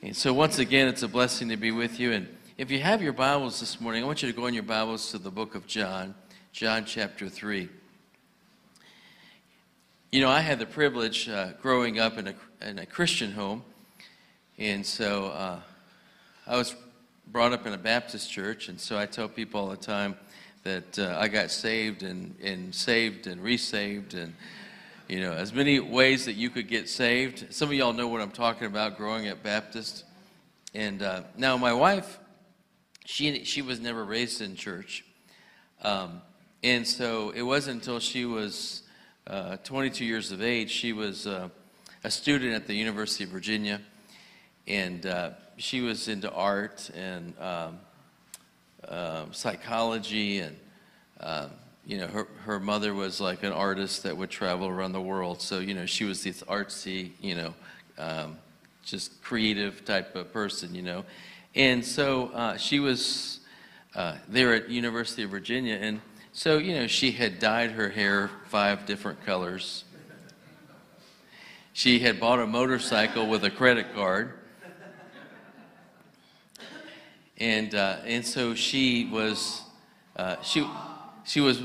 And so, once again, it's a blessing to be with you. And if you have your Bibles this morning, I want you to go in your Bibles to the book of John, John chapter 3. You know, I had the privilege uh, growing up in a, in a Christian home. And so uh, I was brought up in a Baptist church. And so I tell people all the time that uh, I got saved and, and saved and resaved and you know, as many ways that you could get saved. Some of y'all know what I'm talking about growing up Baptist. And uh, now my wife, she, she was never raised in church. Um, and so it wasn't until she was uh, 22 years of age, she was uh, a student at the University of Virginia. And uh, she was into art and um, um psychology and um, you know, her, her mother was like an artist that would travel around the world. So, you know, she was this artsy, you know, um, just creative type of person, you know. And so uh, she was uh, there at University of Virginia. And so, you know, she had dyed her hair five different colors. She had bought a motorcycle with a credit card. And, uh, and so she was, uh, she, she was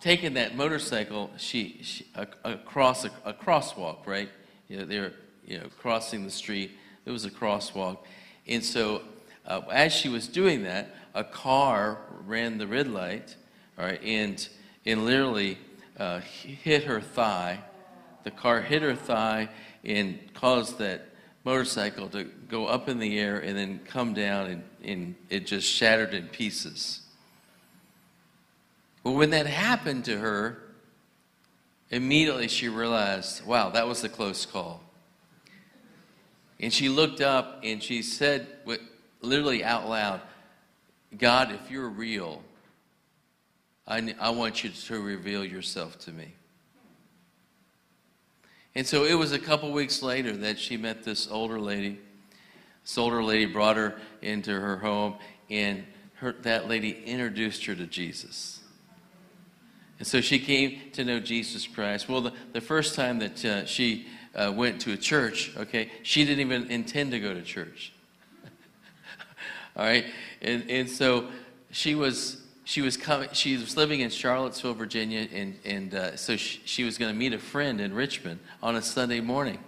taking that motorcycle she, she across a, a, crosswalk, right? You know, they're you know crossing the street. It was a crosswalk, and so uh, as she was doing that, a car ran the red light, all right, and and literally uh, hit her thigh. The car hit her thigh and caused that motorcycle to go up in the air and then come down, and, and it just shattered in pieces. But when that happened to her, immediately she realized, wow, that was a close call. And she looked up and she said, literally out loud, God, if you're real, I, I want you to reveal yourself to me. And so it was a couple weeks later that she met this older lady. This older lady brought her into her home, and her, that lady introduced her to Jesus. And so she came to know Jesus Christ. Well, the, the first time that uh, she uh, went to a church, okay, she didn't even intend to go to church. All right? And, and so she was. She was coming. She was living in Charlottesville, Virginia, and and uh, so she, she was going to meet a friend in Richmond on a Sunday morning.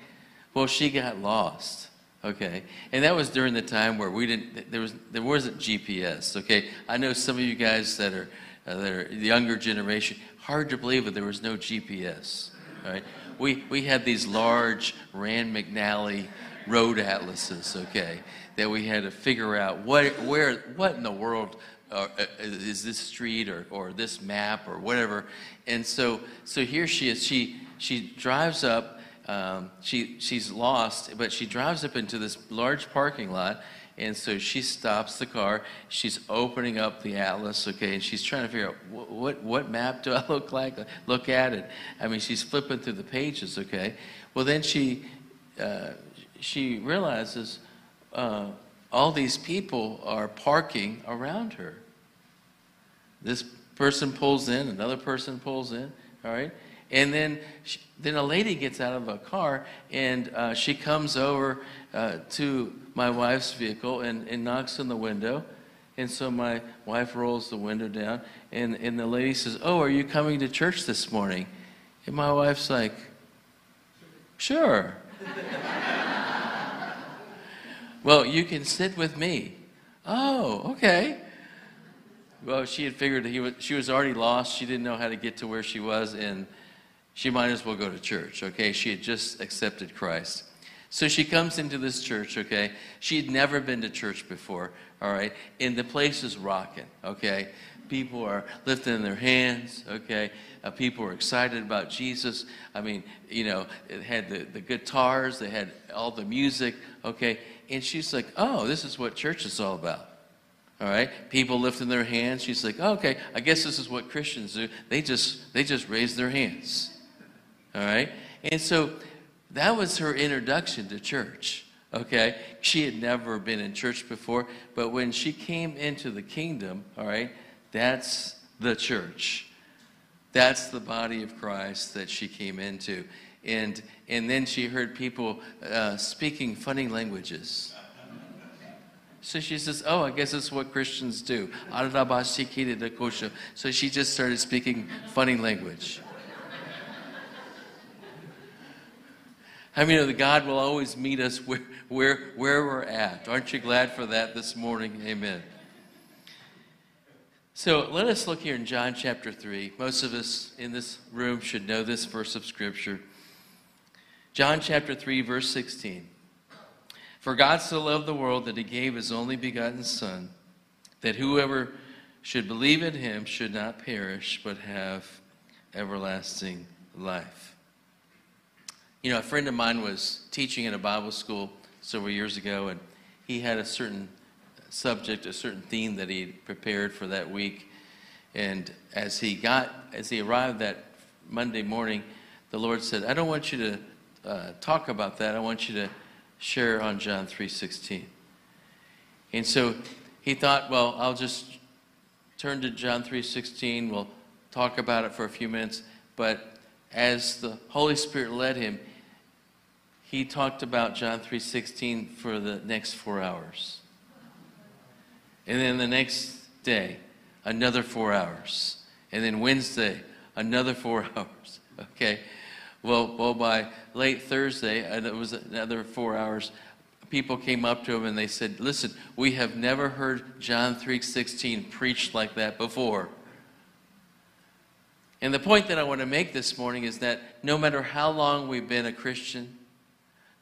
Well, she got lost. Okay, and that was during the time where we didn't. There was there wasn't GPS. Okay, I know some of you guys that are uh, the younger generation. Hard to believe that there was no GPS. Right? We, we had these large Rand McNally road atlases, okay, that we had to figure out what, where, what in the world uh, uh, is this street or, or this map or whatever. And so, so here she is. She, she drives up. Um, she, she's lost, but she drives up into this large parking lot and so she stops the car. She's opening up the atlas, okay, and she's trying to figure out what, what, what map do I look like? Look at it. I mean, she's flipping through the pages, okay. Well, then she uh, she realizes uh, all these people are parking around her. This person pulls in, another person pulls in, all right. And then, she, then a lady gets out of a car and uh, she comes over uh, to my wife's vehicle and, and knocks on the window. And so my wife rolls the window down and, and the lady says, Oh, are you coming to church this morning? And my wife's like, Sure. well, you can sit with me. Oh, okay. Well, she had figured he was, she was already lost. She didn't know how to get to where she was, and she might as well go to church, okay? She had just accepted Christ. So she comes into this church, okay? She had never been to church before, all right? And the place is rocking, okay? People are lifting their hands, okay? Uh, people are excited about Jesus. I mean, you know, it had the, the guitars, they had all the music, okay? And she's like, oh, this is what church is all about. All right, people lifting their hands. She's like, oh, "Okay, I guess this is what Christians do. They just they just raise their hands." All right? And so that was her introduction to church. Okay? She had never been in church before, but when she came into the kingdom, all right, that's the church. That's the body of Christ that she came into. and, and then she heard people uh, speaking funny languages. So she says, Oh, I guess that's what Christians do. So she just started speaking funny language. I mean, that God will always meet us where, where, where we're at. Aren't you glad for that this morning? Amen. So let us look here in John chapter 3. Most of us in this room should know this verse of Scripture. John chapter 3, verse 16. For God so loved the world that he gave his only begotten Son, that whoever should believe in him should not perish, but have everlasting life. You know, a friend of mine was teaching in a Bible school several years ago, and he had a certain subject, a certain theme that he prepared for that week. And as he got, as he arrived that Monday morning, the Lord said, "I don't want you to uh, talk about that. I want you to share on John 3:16." And so he thought, "Well, I'll just turn to John 3:16. We'll talk about it for a few minutes." But as the Holy Spirit led him, he talked about John 3:16 for the next 4 hours. And then the next day, another four hours. And then Wednesday, another four hours. Okay? Well, well by late Thursday, uh, it was another four hours. People came up to him and they said, Listen, we have never heard John 3.16 preached like that before. And the point that I want to make this morning is that no matter how long we've been a Christian,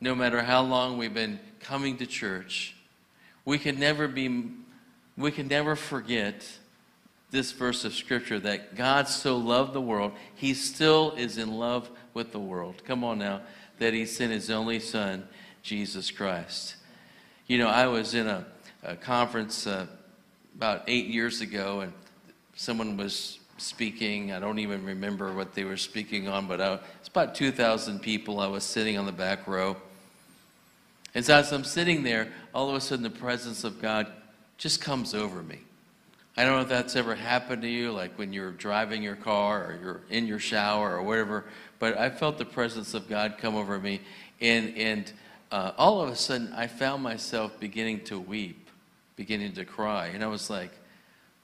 no matter how long we've been coming to church, we can never be we can never forget this verse of scripture that God so loved the world, he still is in love with the world. Come on now, that he sent his only son, Jesus Christ. You know, I was in a, a conference uh, about eight years ago, and someone was speaking. I don't even remember what they were speaking on, but I, it's about 2,000 people. I was sitting on the back row. And so as I'm sitting there, all of a sudden the presence of God just comes over me. I don't know if that's ever happened to you, like when you're driving your car or you're in your shower or whatever, but I felt the presence of God come over me. And, and uh, all of a sudden, I found myself beginning to weep, beginning to cry. And I was like,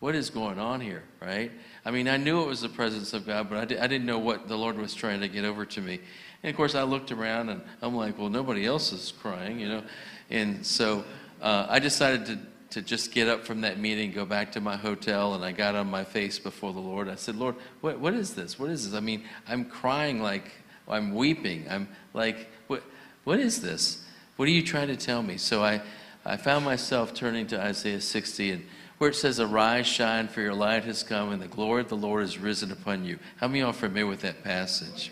what is going on here, right? I mean, I knew it was the presence of God, but I, di- I didn't know what the Lord was trying to get over to me. And of course, I looked around and I'm like, well, nobody else is crying, you know? And so uh, I decided to to just get up from that meeting, go back to my hotel, and I got on my face before the Lord. I said, Lord, what, what is this? What is this? I mean, I'm crying like I'm weeping. I'm like, what, what is this? What are you trying to tell me? So I, I found myself turning to Isaiah 60, and where it says, Arise, shine, for your light has come, and the glory of the Lord is risen upon you. How many are familiar with that passage?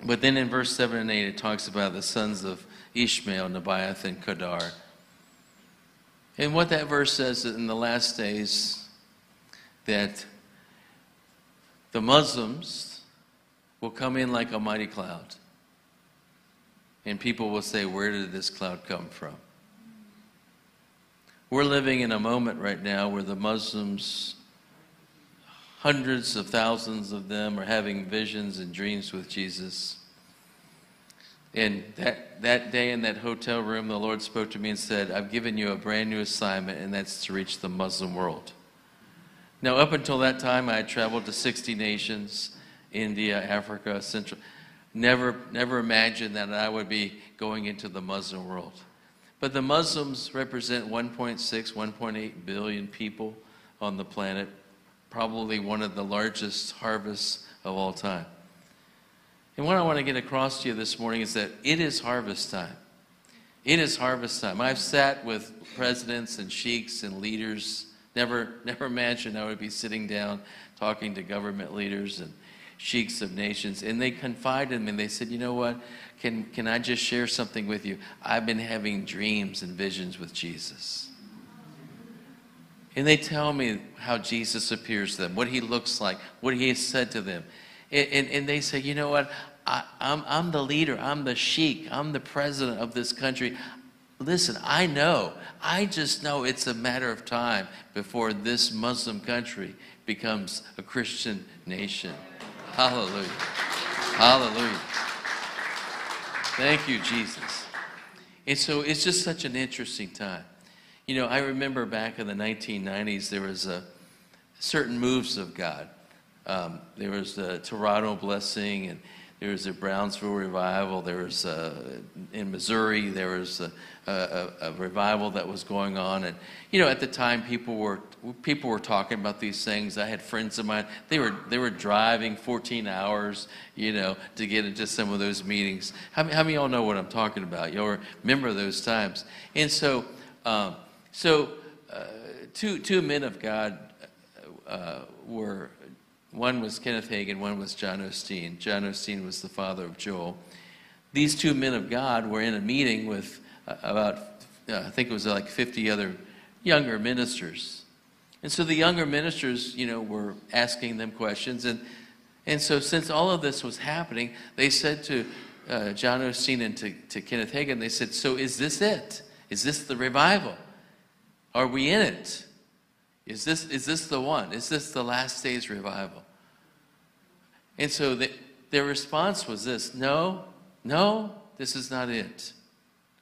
But then in verse 7 and 8, it talks about the sons of Ishmael, Nebaioth, and Kedar. And what that verse says in the last days that the Muslims will come in like a mighty cloud. And people will say, Where did this cloud come from? We're living in a moment right now where the Muslims, hundreds of thousands of them, are having visions and dreams with Jesus. And that, that day in that hotel room, the Lord spoke to me and said, I've given you a brand new assignment, and that's to reach the Muslim world. Now, up until that time, I had traveled to 60 nations India, Africa, Central. Never, never imagined that I would be going into the Muslim world. But the Muslims represent 1.6, 1.8 billion people on the planet, probably one of the largest harvests of all time. And what I want to get across to you this morning is that it is harvest time. It is harvest time. I've sat with presidents and sheiks and leaders. Never, never imagined I would be sitting down talking to government leaders and sheiks of nations. And they confided in me they said, You know what? Can, can I just share something with you? I've been having dreams and visions with Jesus. And they tell me how Jesus appears to them, what he looks like, what he has said to them. And, and, and they say, you know what? I, I'm, I'm the leader. I'm the sheik. I'm the president of this country. Listen, I know. I just know it's a matter of time before this Muslim country becomes a Christian nation. Hallelujah. Hallelujah. Thank you, Jesus. And so it's just such an interesting time. You know, I remember back in the 1990s, there was a certain moves of God. Um, there was the Toronto blessing, and there was the Brownsville revival. There was uh, in Missouri, there was a, a, a, revival that was going on, and you know, at the time, people were people were talking about these things. I had friends of mine; they were they were driving 14 hours, you know, to get into some of those meetings. How, how many of y'all know what I'm talking about? Y'all remember those times? And so, um, so uh, two two men of God uh, were one was Kenneth Hagin, one was John Osteen. John Osteen was the father of Joel. These two men of God were in a meeting with uh, about, uh, I think it was like 50 other younger ministers. And so the younger ministers, you know, were asking them questions. And, and so since all of this was happening, they said to uh, John Osteen and to, to Kenneth Hagin, they said, So is this it? Is this the revival? Are we in it? Is this, is this the one? Is this the last days revival? And so the, their response was this no, no, this is not it.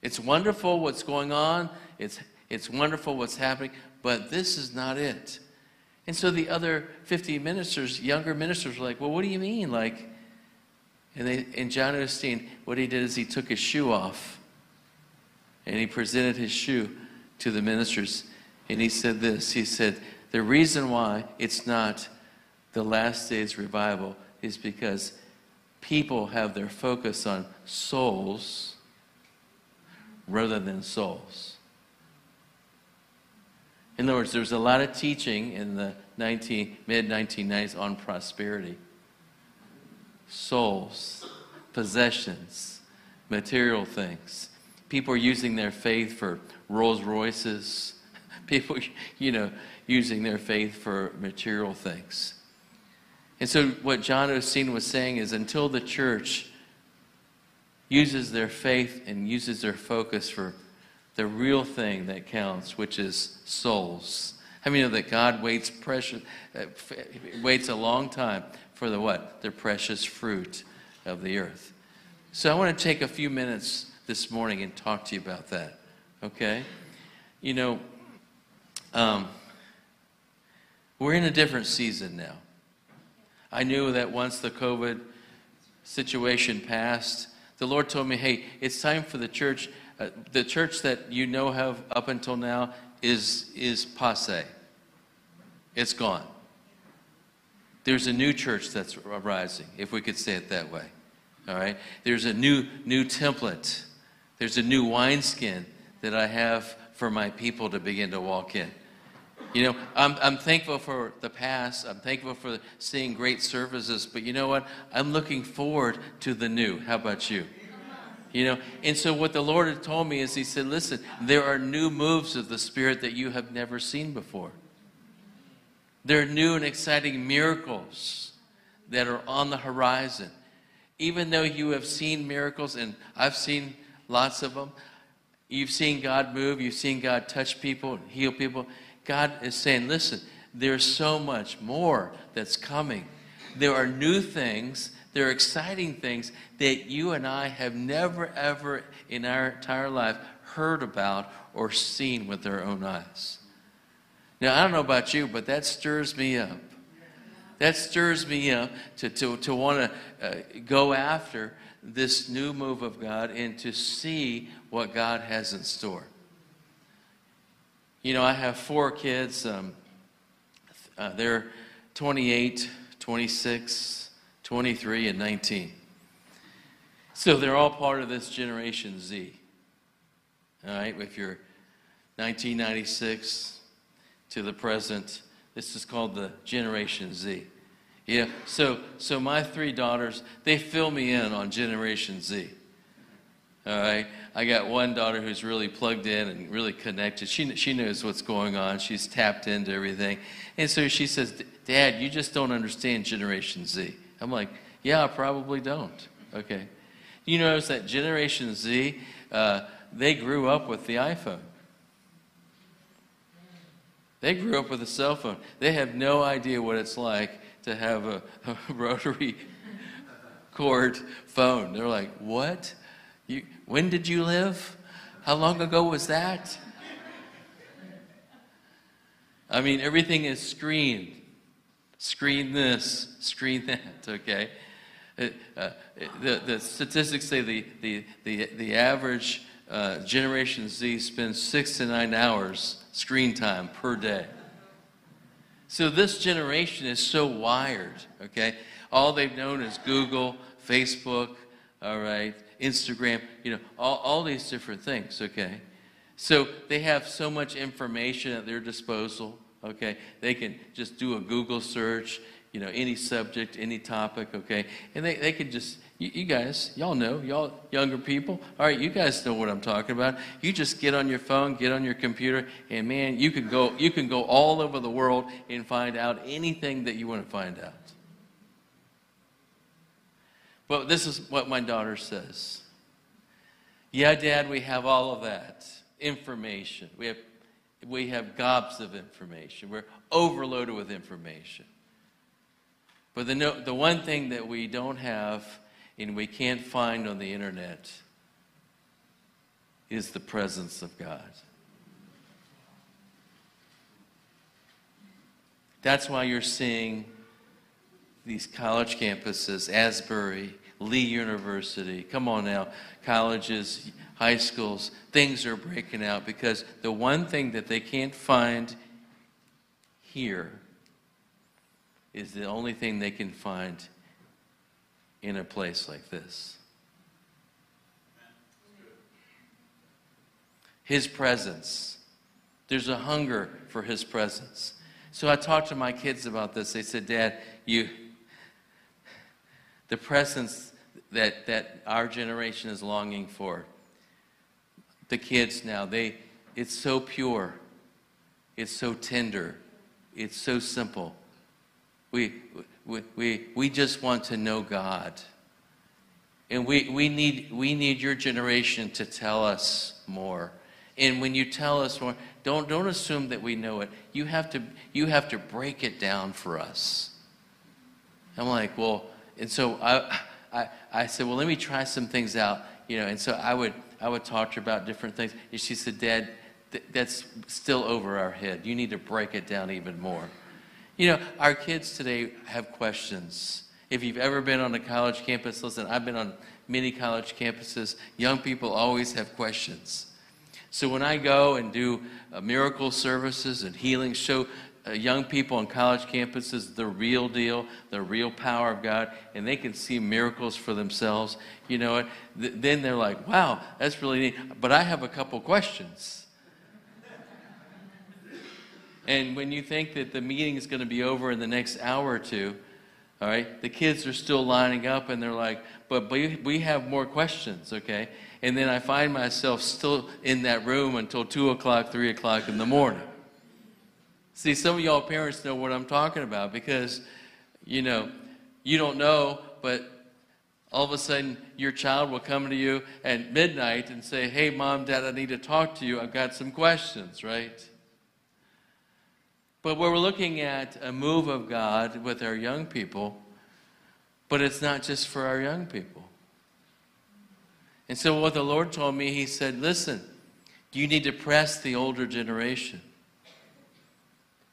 It's wonderful what's going on, it's, it's wonderful what's happening, but this is not it. And so the other 50 ministers, younger ministers, were like, well, what do you mean? Like, and, they, and John Osteen, what he did is he took his shoe off and he presented his shoe to the ministers. And he said this He said, The reason why it's not the last days revival is because people have their focus on soles rather than souls. In other words, there's a lot of teaching in the 19, mid 1990s on prosperity souls, possessions, material things. People are using their faith for Rolls Royces. People, you know, using their faith for material things. And so, what John Osteen was saying is until the church uses their faith and uses their focus for the real thing that counts, which is souls. How many know that God waits precious, uh, waits a long time for the what? The precious fruit of the earth. So I want to take a few minutes this morning and talk to you about that. Okay? You know, um, we're in a different season now. I knew that once the COVID situation passed, the Lord told me, hey, it's time for the church. Uh, the church that you know have up until now is, is passe. It's gone. There's a new church that's arising, if we could say it that way. All right? There's a new, new template. There's a new wineskin that I have for my people to begin to walk in. You know, I'm, I'm thankful for the past. I'm thankful for seeing great services. But you know what? I'm looking forward to the new. How about you? You know, and so what the Lord had told me is He said, listen, there are new moves of the Spirit that you have never seen before. There are new and exciting miracles that are on the horizon. Even though you have seen miracles, and I've seen lots of them, you've seen God move, you've seen God touch people heal people. God is saying, listen, there's so much more that's coming. There are new things, there are exciting things that you and I have never, ever in our entire life heard about or seen with our own eyes. Now, I don't know about you, but that stirs me up. That stirs me up to, to, to want to uh, go after this new move of God and to see what God has in store. You know, I have four kids. Um, uh, they're 28, 26, 23, and 19. So they're all part of this Generation Z. All right, if you're 1996 to the present, this is called the Generation Z. Yeah, so so my three daughters, they fill me in on Generation Z. All right. I got one daughter who's really plugged in and really connected. She, she knows what's going on. She's tapped into everything. And so she says, Dad, you just don't understand Generation Z. I'm like, yeah, I probably don't. Okay. You notice that Generation Z, uh, they grew up with the iPhone. They grew up with a cell phone. They have no idea what it's like to have a, a rotary cord phone. They're like, what? You, when did you live? How long ago was that? I mean, everything is screened. Screen this, screen that, okay? Uh, uh, the, the statistics say the, the, the, the average uh, Generation Z spends six to nine hours screen time per day. So this generation is so wired, okay? All they've known is Google, Facebook, all right, Instagram, you know, all, all these different things, okay? So they have so much information at their disposal, okay? They can just do a Google search, you know, any subject, any topic, okay? And they, they can just, you, you, guys, y'all know, y'all younger people, all right, you guys know what I'm talking about. You just get on your phone, get on your computer, and man, you can go, you can go all over the world and find out anything that you want to find out. But this is what my daughter says. Yeah, Dad, we have all of that information. We have, we have gobs of information. We're overloaded with information. But the, no, the one thing that we don't have and we can't find on the internet is the presence of God. That's why you're seeing these college campuses, Asbury, Lee University, come on now, colleges, high schools, things are breaking out because the one thing that they can't find here is the only thing they can find in a place like this. His presence. There's a hunger for His presence. So I talked to my kids about this. They said, Dad, you, the presence that, that our generation is longing for, the kids now, they, it's so pure, it's so tender, it's so simple. We, we, we, we just want to know God. And we, we, need, we need your generation to tell us more. And when you tell us more, don't, don't assume that we know it. You have, to, you have to break it down for us. I'm like, well, and so I, I, I said, well, let me try some things out. You know, and so I would, I would talk to her about different things. And she said, Dad, th- that's still over our head. You need to break it down even more. You know, our kids today have questions. If you've ever been on a college campus, listen, I've been on many college campuses. Young people always have questions. So when I go and do uh, miracle services and healing, show Uh, young people on college campuses the real deal, the real power of God, and they can see miracles for themselves, you know? Th- then they're like, wow, that's really neat. But I have a couple questions. And when you think that the meeting is going to be over in the next hour or two, all right, the kids are still lining up and they're like, but we have more questions, okay? And then I find myself still in that room until 2 o'clock, 3 o'clock in the morning. See, some of y'all parents know what I'm talking about because, you know, you don't know, but all of a sudden your child will come to you at midnight and say, Hey, mom, dad, I need to talk to you. I've got some questions, right? But we're looking at a move of God with our young people, but it's not just for our young people. And so, what the Lord told me, He said, Listen, you need to press the older generation.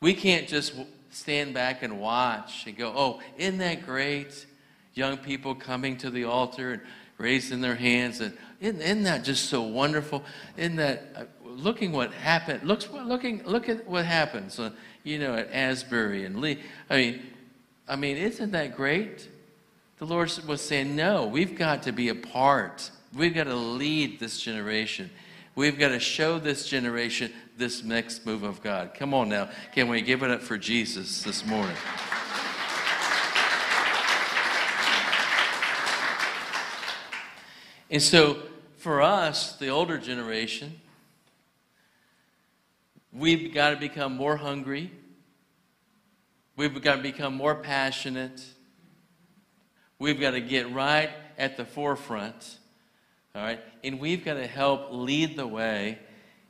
We can't just stand back and watch and go, Oh, isn't that great? Young people coming to the altar and raising their hands. And isn't, isn't that just so wonderful? Isn't that, uh, looking what happened, looks, looking, look at what happens you know, at Asbury and Lee. I mean, I mean, isn't that great? The Lord was saying, no, we've got to be a part. We've got to lead this generation. We've got to show this generation this next move of God. Come on now. Can we give it up for Jesus this morning? And so, for us, the older generation, We've got to become more hungry. We've got to become more passionate. We've got to get right at the forefront. All right? And we've got to help lead the way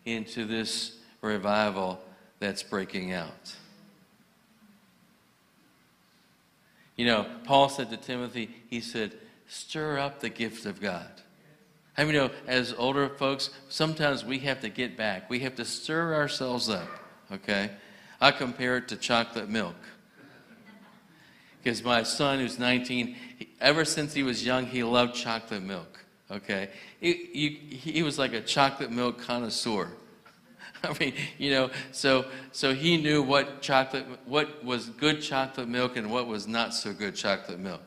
into this revival that's breaking out. You know, Paul said to Timothy, he said, stir up the gift of God. I mean, you know, as older folks, sometimes we have to get back. We have to stir ourselves up, okay? I compare it to chocolate milk. Because my son, who's 19, ever since he was young, he loved chocolate milk, okay? He, he, he was like a chocolate milk connoisseur. I mean, you know, so so he knew what chocolate, what was good chocolate milk and what was not so good chocolate milk.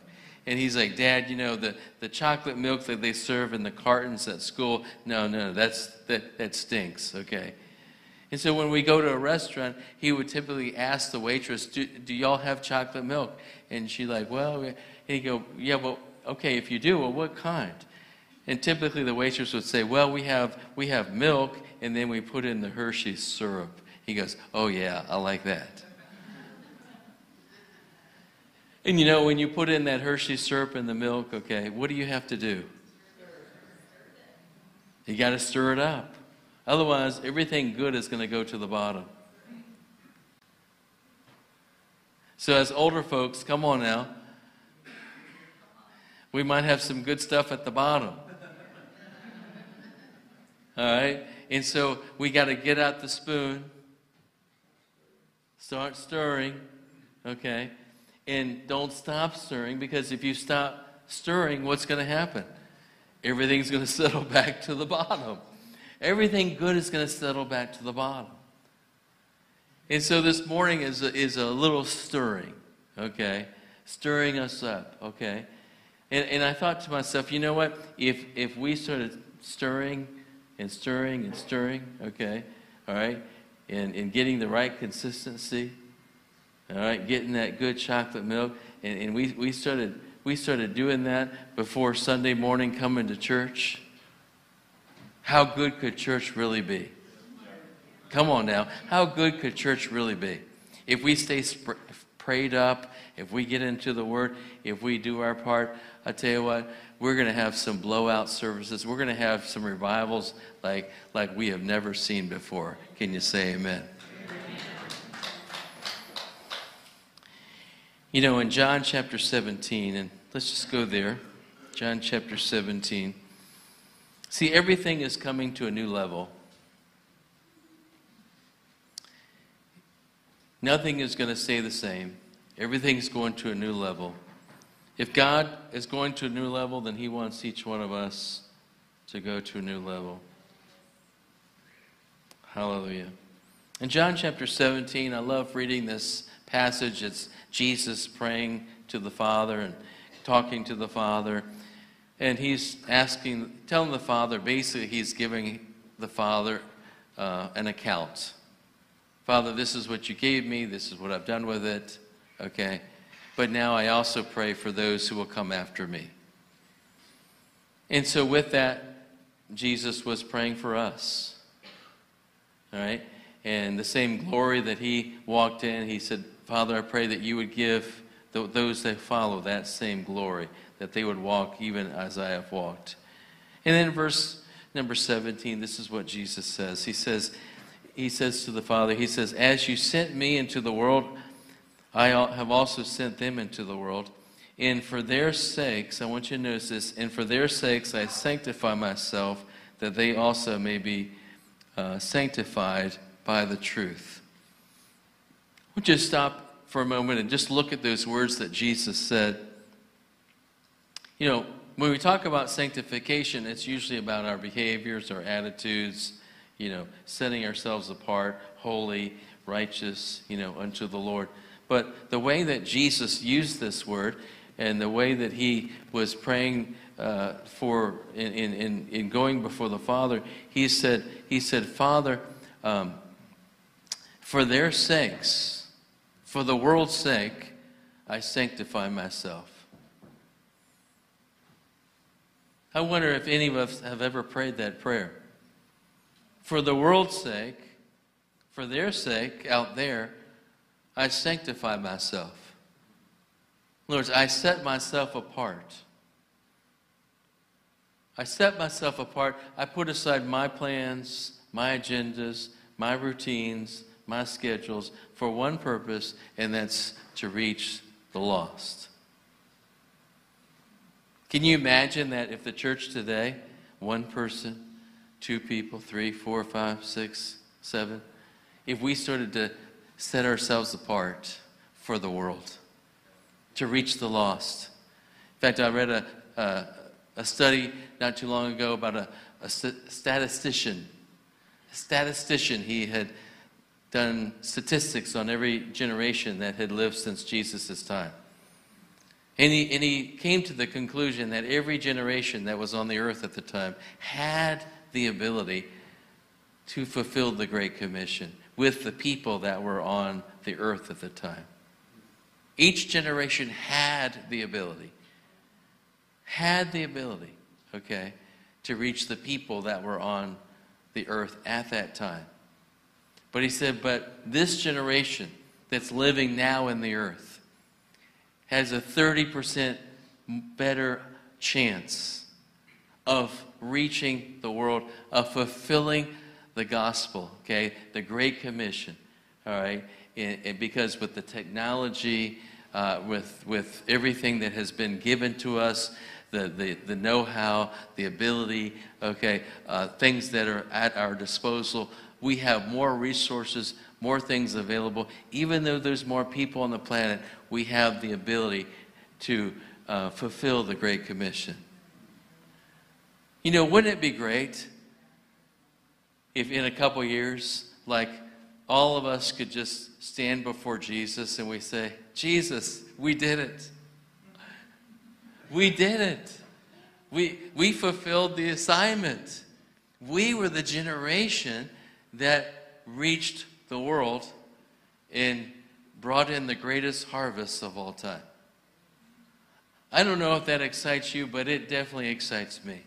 And he's like, Dad, you know, the, the chocolate milk that they serve in the cartons at school, no, no, that's, that, that stinks, okay? And so when we go to a restaurant, he would typically ask the waitress, do, do y'all have chocolate milk? And she's like, well, and he'd go, yeah, well, okay, if you do, well, what kind? And typically the waitress would say, well, we have, we have milk, and then we put in the Hershey syrup. He goes, oh, yeah, I like that. And you know, when you put in that Hershey syrup in the milk, okay, what do you have to do? You got to stir it up. Otherwise, everything good is going to go to the bottom. So, as older folks, come on now. We might have some good stuff at the bottom. All right? And so we got to get out the spoon, start stirring, okay? And don't stop stirring because if you stop stirring, what's going to happen? Everything's going to settle back to the bottom. Everything good is going to settle back to the bottom. And so this morning is a, is a little stirring, okay? Stirring us up, okay? And, and I thought to myself, you know what? If, if we started stirring and stirring and stirring, okay, all right, and, and getting the right consistency, all right, getting that good chocolate milk. And, and we, we, started, we started doing that before Sunday morning coming to church. How good could church really be? Come on now. How good could church really be? If we stay sp- prayed up, if we get into the Word, if we do our part, I tell you what, we're going to have some blowout services. We're going to have some revivals like, like we have never seen before. Can you say amen? You know, in John chapter 17, and let's just go there. John chapter 17. See, everything is coming to a new level. Nothing is going to stay the same. Everything's going to a new level. If God is going to a new level, then He wants each one of us to go to a new level. Hallelujah. In John chapter 17, I love reading this passage. It's Jesus praying to the Father and talking to the Father. And he's asking, telling the Father, basically, he's giving the Father uh, an account. Father, this is what you gave me. This is what I've done with it. Okay? But now I also pray for those who will come after me. And so, with that, Jesus was praying for us. All right? And the same glory that he walked in, he said, Father, I pray that you would give those that follow that same glory, that they would walk even as I have walked. And then verse number 17, this is what Jesus says. He says, he says to the Father, He says, As you sent me into the world, I have also sent them into the world. And for their sakes, I want you to notice this, and for their sakes I sanctify myself, that they also may be uh, sanctified by the truth. We'll just stop for a moment and just look at those words that Jesus said. You know, when we talk about sanctification, it's usually about our behaviors, our attitudes, you know, setting ourselves apart, holy, righteous, you know, unto the Lord. But the way that Jesus used this word and the way that he was praying uh, for in, in, in going before the Father, he said, he said, Father, um, for their sakes, for the world's sake, I sanctify myself. I wonder if any of us have ever prayed that prayer. For the world's sake, for their sake out there, I sanctify myself. Lord, I set myself apart. I set myself apart. I put aside my plans, my agendas, my routines, my schedules for one purpose, and that's to reach the lost. Can you imagine that if the church today, one person, two people, three, four, five, six, seven, if we started to set ourselves apart for the world, to reach the lost? In fact, I read a, a, a study not too long ago about a, a statistician. A statistician, he had done statistics on every generation that had lived since Jesus' time. And he, and he came to the conclusion that every generation that was on the earth at the time had the ability to fulfill the Great Commission with the people that were on the earth at the time. Each generation had the ability, had the ability, okay, to reach the people that were on the earth at that time. But he said, but this generation that's living now in the earth, has a 30% better chance of reaching the world, of fulfilling the gospel, okay? The Great Commission, all right? And, and because with the technology, uh, with, with everything that has been given to us, the, the, the know how, the ability, okay, uh, things that are at our disposal, we have more resources, more things available. Even though there's more people on the planet, we have the ability to uh, fulfill the Great Commission. You know, wouldn't it be great if in a couple years, like all of us could just stand before Jesus and we say, Jesus, we did it. We did it. We, we fulfilled the assignment. We were the generation that reached the world and brought in the greatest harvest of all time. I don't know if that excites you, but it definitely excites me.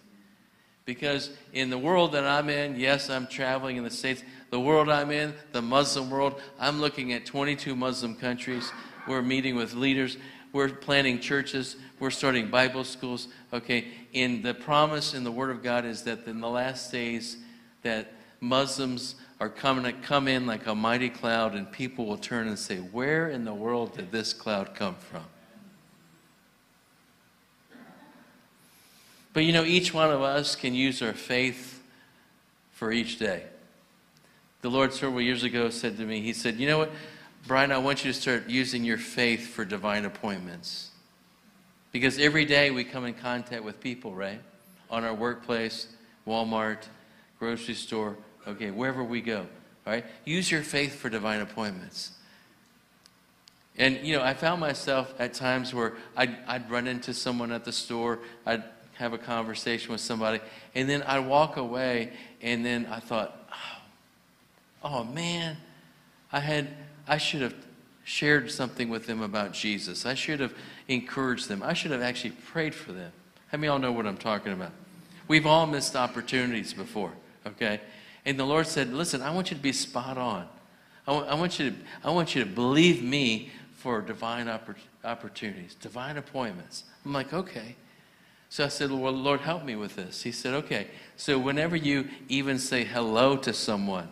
Because in the world that I'm in, yes, I'm traveling in the States. The world I'm in, the Muslim world, I'm looking at 22 Muslim countries. We're meeting with leaders. We're planning churches. We're starting Bible schools. Okay, and the promise in the Word of God is that in the last days, that Muslims are coming to come in like a mighty cloud, and people will turn and say, Where in the world did this cloud come from? But you know, each one of us can use our faith for each day. The Lord several years ago said to me, He said, You know what, Brian, I want you to start using your faith for divine appointments. Because every day we come in contact with people, right? On our workplace, Walmart, grocery store, Okay, wherever we go. Right? Use your faith for divine appointments. And, you know, I found myself at times where I'd, I'd run into someone at the store, I'd have a conversation with somebody, and then I'd walk away, and then I thought, oh, oh man, I had, I should have shared something with them about Jesus. I should have encouraged them. I should have actually prayed for them. How many of y'all know what I'm talking about? We've all missed opportunities before, okay? And the Lord said, Listen, I want you to be spot on. I want, want, you, to, I want you to believe me for divine oppor- opportunities, divine appointments. I'm like, Okay. So I said, Well, Lord, help me with this. He said, Okay. So whenever you even say hello to someone,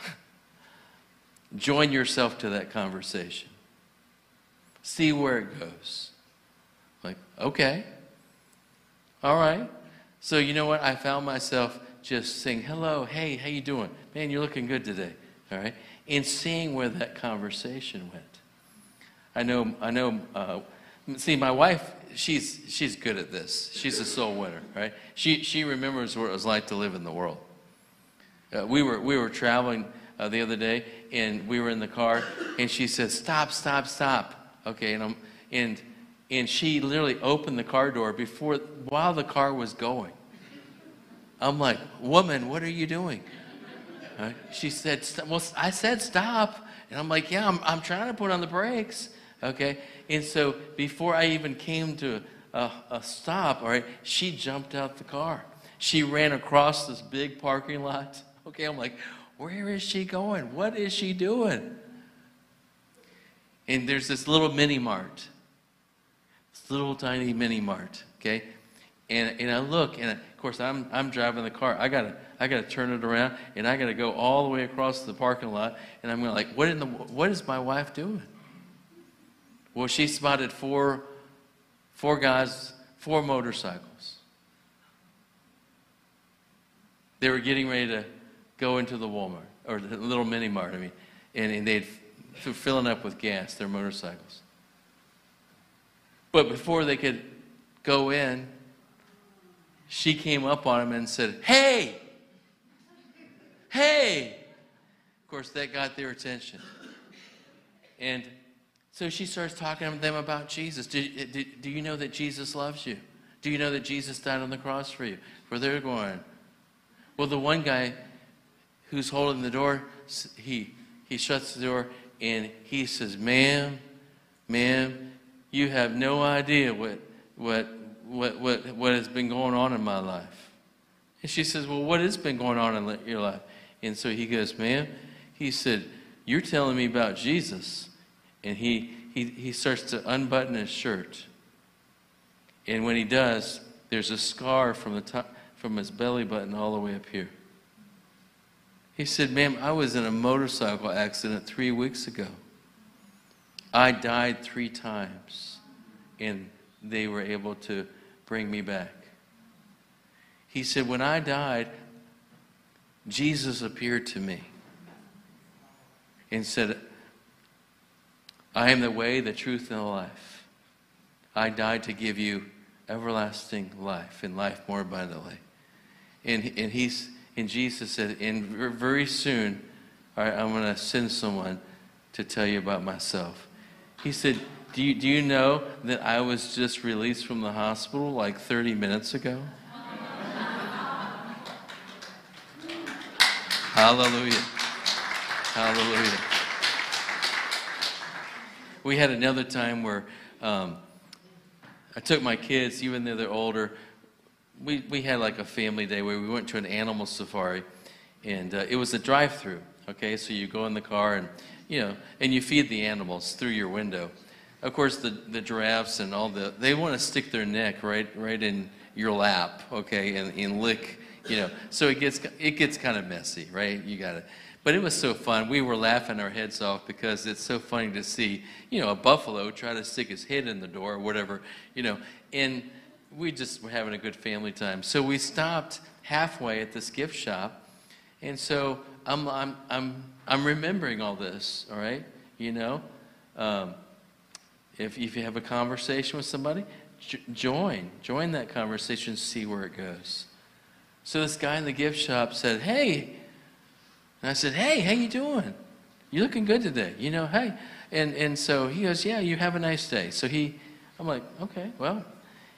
join yourself to that conversation. See where it goes. Like, okay. All right. So you know what? I found myself just saying, hello, hey, how you doing? Man, you're looking good today. All right? And seeing where that conversation went. I know, I know, uh, see, my wife, she's, she's good at this. She's a soul winner, right? She, she remembers what it was like to live in the world. Uh, we, were, we were traveling uh, the other day, and we were in the car, and she said, stop, stop, stop. Okay, and, I'm, and, and she literally opened the car door before, while the car was going. I'm like, woman, what are you doing? She said, well, I said stop. And I'm like, yeah, I'm, I'm trying to put on the brakes. Okay. And so before I even came to a, a stop, all right, she jumped out the car. She ran across this big parking lot. Okay. I'm like, where is she going? What is she doing? And there's this little mini mart, this little tiny mini mart. Okay. And, and I look, and of course, I'm, I'm driving the car. I gotta, I gotta turn it around, and I gotta go all the way across the parking lot. And I'm like, what in the, what is my wife doing? Well, she spotted four, four guys four motorcycles. They were getting ready to go into the Walmart, or the little mini mart, I mean, and, and they'd f- filling up with gas, their motorcycles. But before they could go in, she came up on him and said, Hey! Hey! Of course, that got their attention. And so she starts talking to them about Jesus. Do, do, do, you know that Jesus loves you? Do you know that Jesus died on the cross for you? Where they're going. Well, the one guy who's holding the door, he, he shuts the door and he says, Ma'am, ma'am, you have no idea what, what, what, what, what has been going on in my life. And she says, Well, what has been going on in your life? And so he goes, Ma'am, he said, You're telling me about Jesus. And he, he, he starts to unbutton his shirt. And when he does, there's a scar from, the top, from his belly button all the way up here. He said, Ma'am, I was in a motorcycle accident three weeks ago. I died three times, and they were able to bring me back. He said, When I died, Jesus appeared to me and said, I am the way, the truth, and the life. I died to give you everlasting life and life more abundantly. And, and, he's, and Jesus said, and very soon, I'm going to send someone to tell you about myself. He said, do you, do you know that I was just released from the hospital like 30 minutes ago? Hallelujah. Hallelujah. We had another time where um, I took my kids, even though they're older. We, we had like a family day where we went to an animal safari, and uh, it was a drive through. Okay, so you go in the car and you know, and you feed the animals through your window. Of course, the, the giraffes and all the, they want to stick their neck right, right in your lap, okay, and, and lick, you know. So it gets, it gets kind of messy, right? You got to. But it was so fun. We were laughing our heads off because it's so funny to see, you know, a buffalo try to stick his head in the door or whatever, you know. And we just were having a good family time. So we stopped halfway at this gift shop. And so I'm, I'm, I'm, I'm remembering all this, all right? You know? Um, if, if you have a conversation with somebody, join. Join that conversation, see where it goes. So this guy in the gift shop said, hey. And I said, hey, how you doing? You looking good today. You know, hey. And, and so he goes, yeah, you have a nice day. So he, I'm like, okay, well.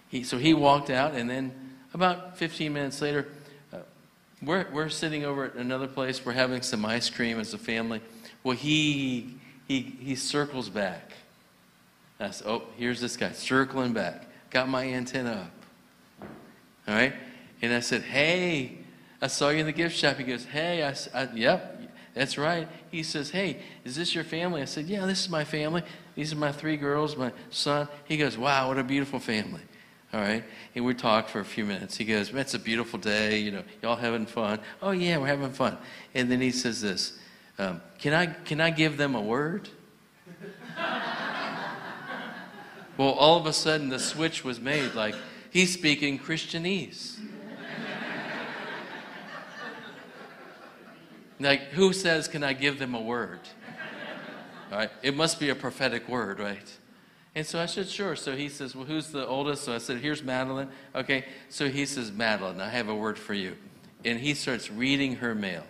He, so he walked out, and then about 15 minutes later, uh, we're, we're sitting over at another place. We're having some ice cream as a family. Well, he, he, he circles back I said, oh, here's this guy circling back. Got my antenna up. All right? And I said, hey, I saw you in the gift shop. He goes, hey, I, I, yep, that's right. He says, hey, is this your family? I said, yeah, this is my family. These are my three girls, my son. He goes, wow, what a beautiful family. All right. And we talked for a few minutes. He goes, it's a beautiful day. You know, y'all having fun? Oh, yeah, we're having fun. And then he says this, um, can, I, can I give them a word? Well, all of a sudden the switch was made like he's speaking Christianese. Like, who says, Can I give them a word? All right? It must be a prophetic word, right? And so I said, Sure. So he says, Well, who's the oldest? So I said, Here's Madeline. Okay. So he says, Madeline, I have a word for you. And he starts reading her mail.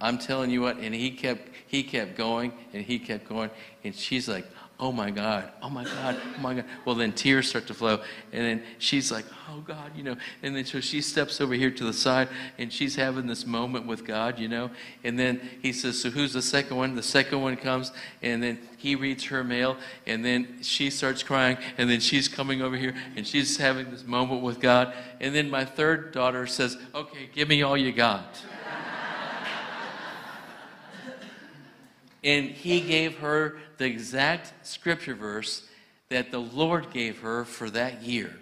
I'm telling you what, and he kept he kept going and he kept going, and she's like, oh my God, oh my God, oh my God. Well, then tears start to flow. And then she's like, oh God, you know. And then so she steps over here to the side and she's having this moment with God, you know. And then he says, so who's the second one? The second one comes and then he reads her mail and then she starts crying and then she's coming over here and she's having this moment with God. And then my third daughter says, okay, give me all you got. And he gave her the exact scripture verse that the Lord gave her for that year.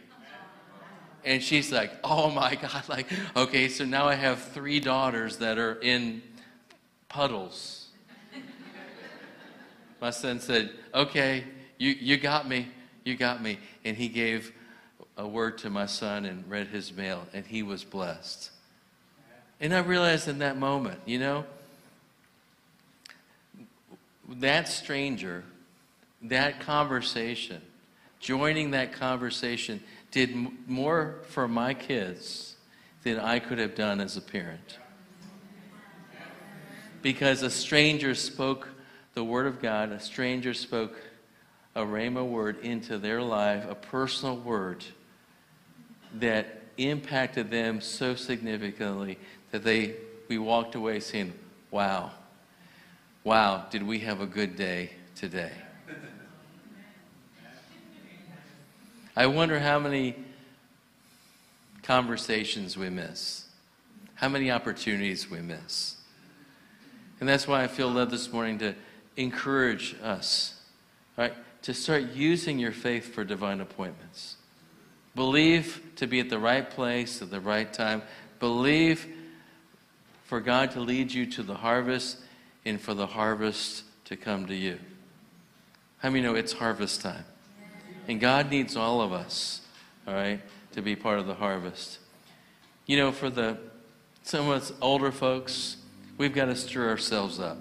And she's like, oh my God, like, okay, so now I have three daughters that are in puddles. My son said, okay, you, you got me, you got me. And he gave a word to my son and read his mail, and he was blessed. And I realized in that moment, you know, that stranger, that conversation, joining that conversation did m- more for my kids than I could have done as a parent. Because a stranger spoke the word of God, a stranger spoke a rhema word into their life, a personal word that impacted them so significantly that they we walked away saying, "Wow. Wow, did we have a good day today?" I wonder how many conversations we miss, how many opportunities we miss. And that's why I feel led this morning to encourage us, right, to start using your faith for divine appointments. Believe to be at the right place at the right time. Believe for God to lead you to the harvest and for the harvest to come to you. How many know it's harvest time? And God needs all of us, all right, to be part of the harvest. You know, for the some of us older folks, we've got to stir ourselves up.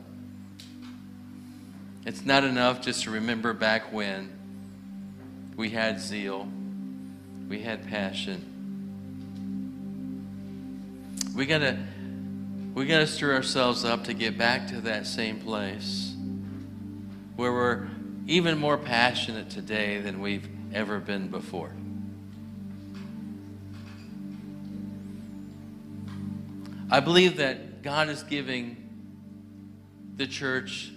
It's not enough just to remember back when we had zeal, we had passion. We got to we got to stir ourselves up to get back to that same place where we're even more passionate today than we've ever been before. I believe that God is giving the church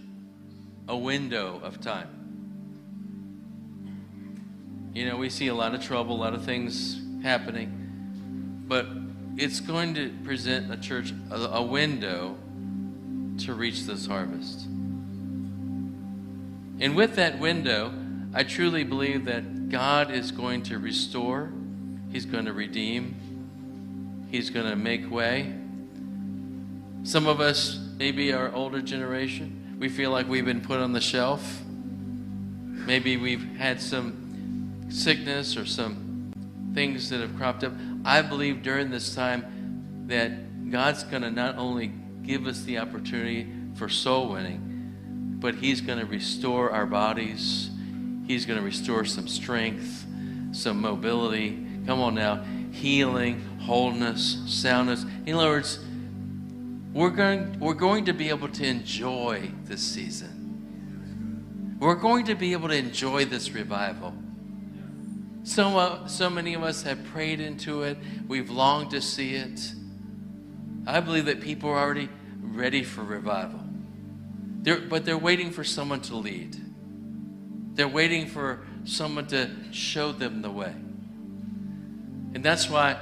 a window of time. You know, we see a lot of trouble, a lot of things happening, but it's going to present a church a, window to reach this harvest. And with that window, I truly believe that God is going to restore, He's going to redeem, He's going to make way. Some of us, maybe our older generation, we feel like we've been put on the shelf. Maybe we've had some sickness or some things that have cropped up. I believe during this time that God's going to not only give us the opportunity for soul winning, but He's going to restore our bodies. He's going to restore some strength, some mobility. Come on now. Healing, wholeness, soundness. In other words, we're going, we're going to be able to enjoy this season. We're going to be able to enjoy this revival. So, uh, so many of us have prayed into it. We've longed to see it. I believe that people are already ready for revival. They're, but they're waiting for someone to lead. They're waiting for someone to show them the way. And that's why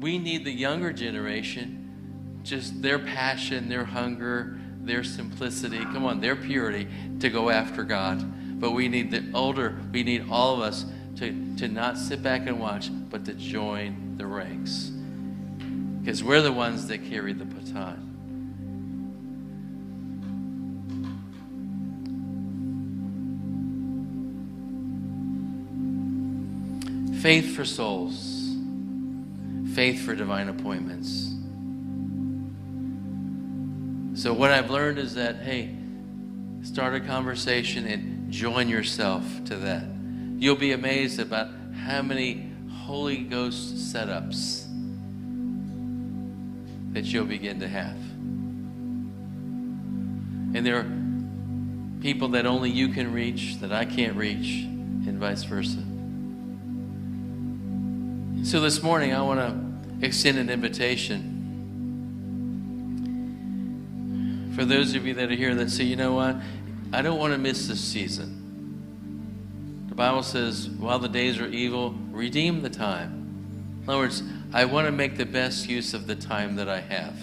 we need the younger generation, just their passion, their hunger, their simplicity, come on, their purity to go after God. But we need the older, we need all of us to, to not sit back and watch, but to join the ranks. Because we're the ones that carry the baton. Faith for souls, faith for divine appointments. So, what I've learned is that, hey, start a conversation and join yourself to that. You'll be amazed about how many Holy Ghost setups that you'll begin to have. And there are people that only you can reach, that I can't reach, and vice versa. So this morning, I want to extend an invitation for those of you that are here that say, you know what, I don't want to miss this season. Bible says, while the days are evil, redeem the time. In other words, I want to make the best use of the time that I have.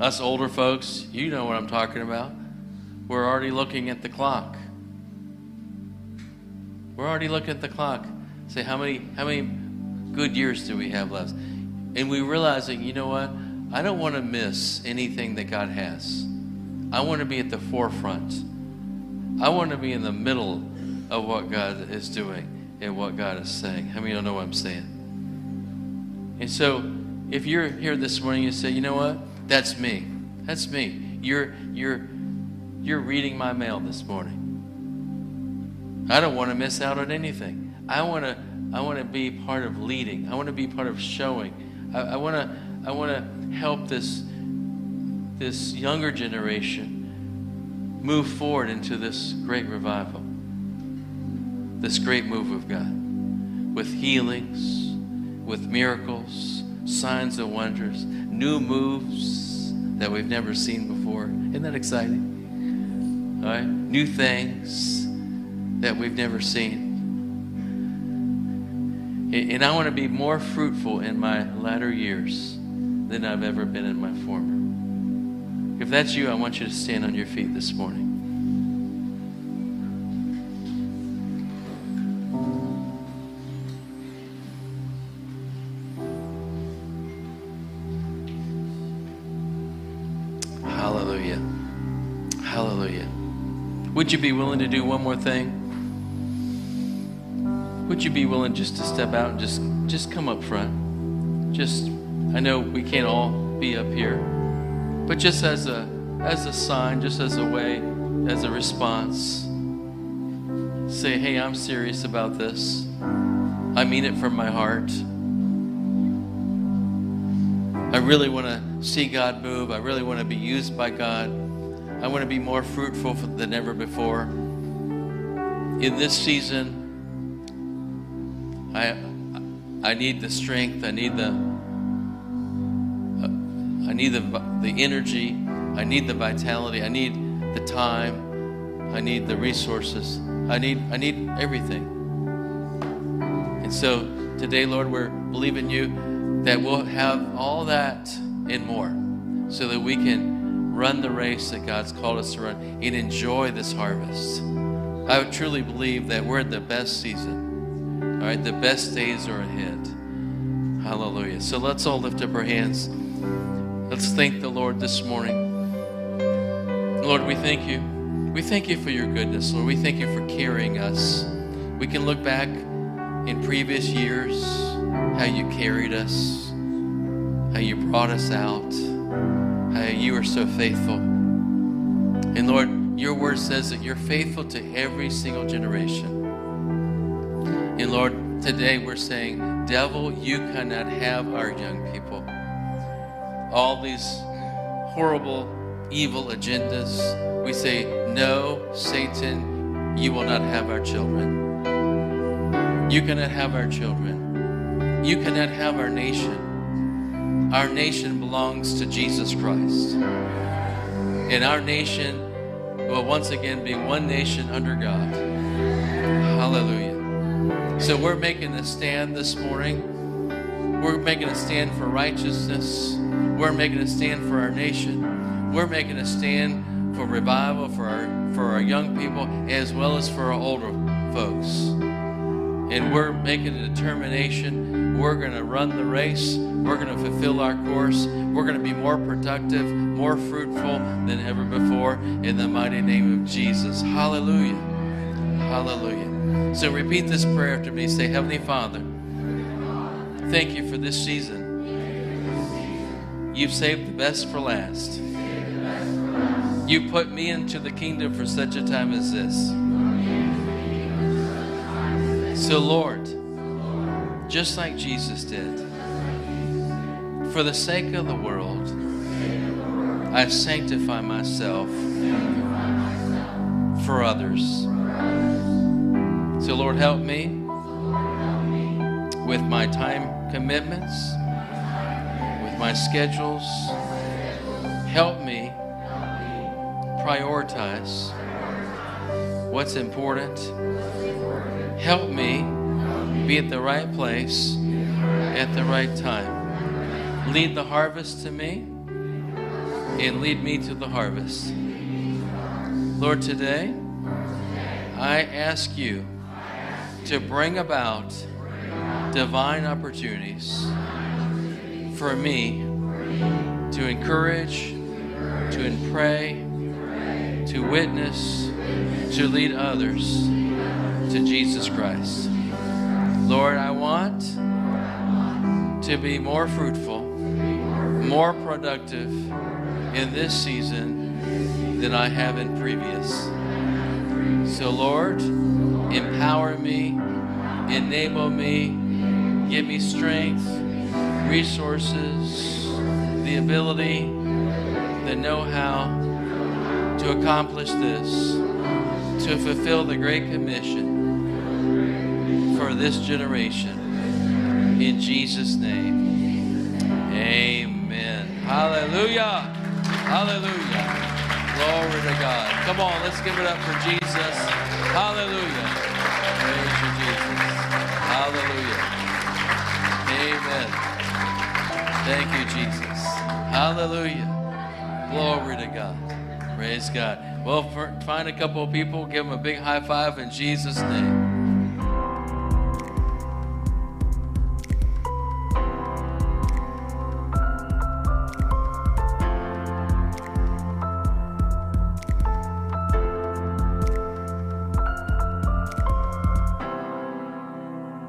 Us older folks, you know what I'm talking about. We're already looking at the clock. We're already looking at the clock. Say how many how many good years do we have left? And we realizing, you know what? I don't want to miss anything that God has. I want to be at the forefront. I want to be in the middle of what God is doing and what God is saying. How many you know what I'm saying? And so, if you're here this morning and say, you know what? That's me. That's me. You're you're you're reading my mail this morning. I don't want to miss out on anything. I want to I want to be part of leading. I want to be part of showing. I, I want to I want to help this this younger generation move forward into this great revival, this great move of God, with healings, with miracles, signs and wonders, new moves that we've never seen before. Isn't that exciting? All right? New things that we've never seen. And I want to be more fruitful in my latter years than I've ever been in my former. If that's you, I want you to stand on your feet this morning. Hallelujah. Hallelujah. Would you be willing to do one more thing? Would you be willing just to step out and just just come up front? Just I know we can't all be up here, but just as a as a sign, just as a way, as a response, say, "Hey, I'm serious about this. I mean it from my heart. I really want to see God move. I really want to be used by God. I want to be more fruitful than ever before. In this season, I I need the strength. I need the I need the the energy. I need the vitality. I need the time. I need the resources. I need I need everything. And so today, Lord, we're believing you that we'll have all that and more so that we can run the race that God's called us to run and enjoy this harvest. I truly believe that we're in the best season all right, the best days are ahead. Hallelujah. So let's all lift up our hands. Let's thank the Lord this morning. Lord, we thank you. We thank you for your goodness, Lord. We thank you for carrying us. We can look back in previous years how you carried us, how you brought us out, how you are so faithful. And Lord, your word says that you're faithful to every single generation. And Lord, today we're saying, Devil, you cannot have our young people. All these horrible, evil agendas. We say, No, Satan, you will not have our children. You cannot have our children. You cannot have our nation. Our nation belongs to Jesus Christ. And our nation will once again be one nation under God. Hallelujah. So we're making a stand this morning. We're making a stand for righteousness. We're making a stand for our nation. We're making a stand for revival for our for our young people as well as for our older folks. And we're making a determination. We're going to run the race. We're going to fulfill our course. We're going to be more productive, more fruitful than ever before in the mighty name of Jesus. Hallelujah. Hallelujah. So repeat this prayer after me. Say, Heavenly Father, thank you for this season. You've saved the best for last. You put me into the kingdom for such a time as this. So, Lord, just like Jesus did, for the sake of the world, I sanctify myself for others. So, Lord, help me with my time commitments, my schedules. Help me prioritize what's important. Help me be at the right place at the right time. Lead the harvest to me and lead me to the harvest. Lord, today I ask you to bring about divine opportunities for me to encourage, to pray, to witness, to lead others to Jesus Christ. Lord, I want to be more fruitful, more productive in this season than I have in previous. So, Lord, empower me, enable me, give me strength, resources, the ability, the know how to accomplish this, to fulfill the Great Commission for this generation. In Jesus' name, amen. Hallelujah. Hallelujah. Glory to God. Come on, let's give it up for Jesus. Hallelujah. Thank you, Jesus. Hallelujah. Glory to God. Praise God. Well, find a couple of people, give them a big high five in Jesus' name.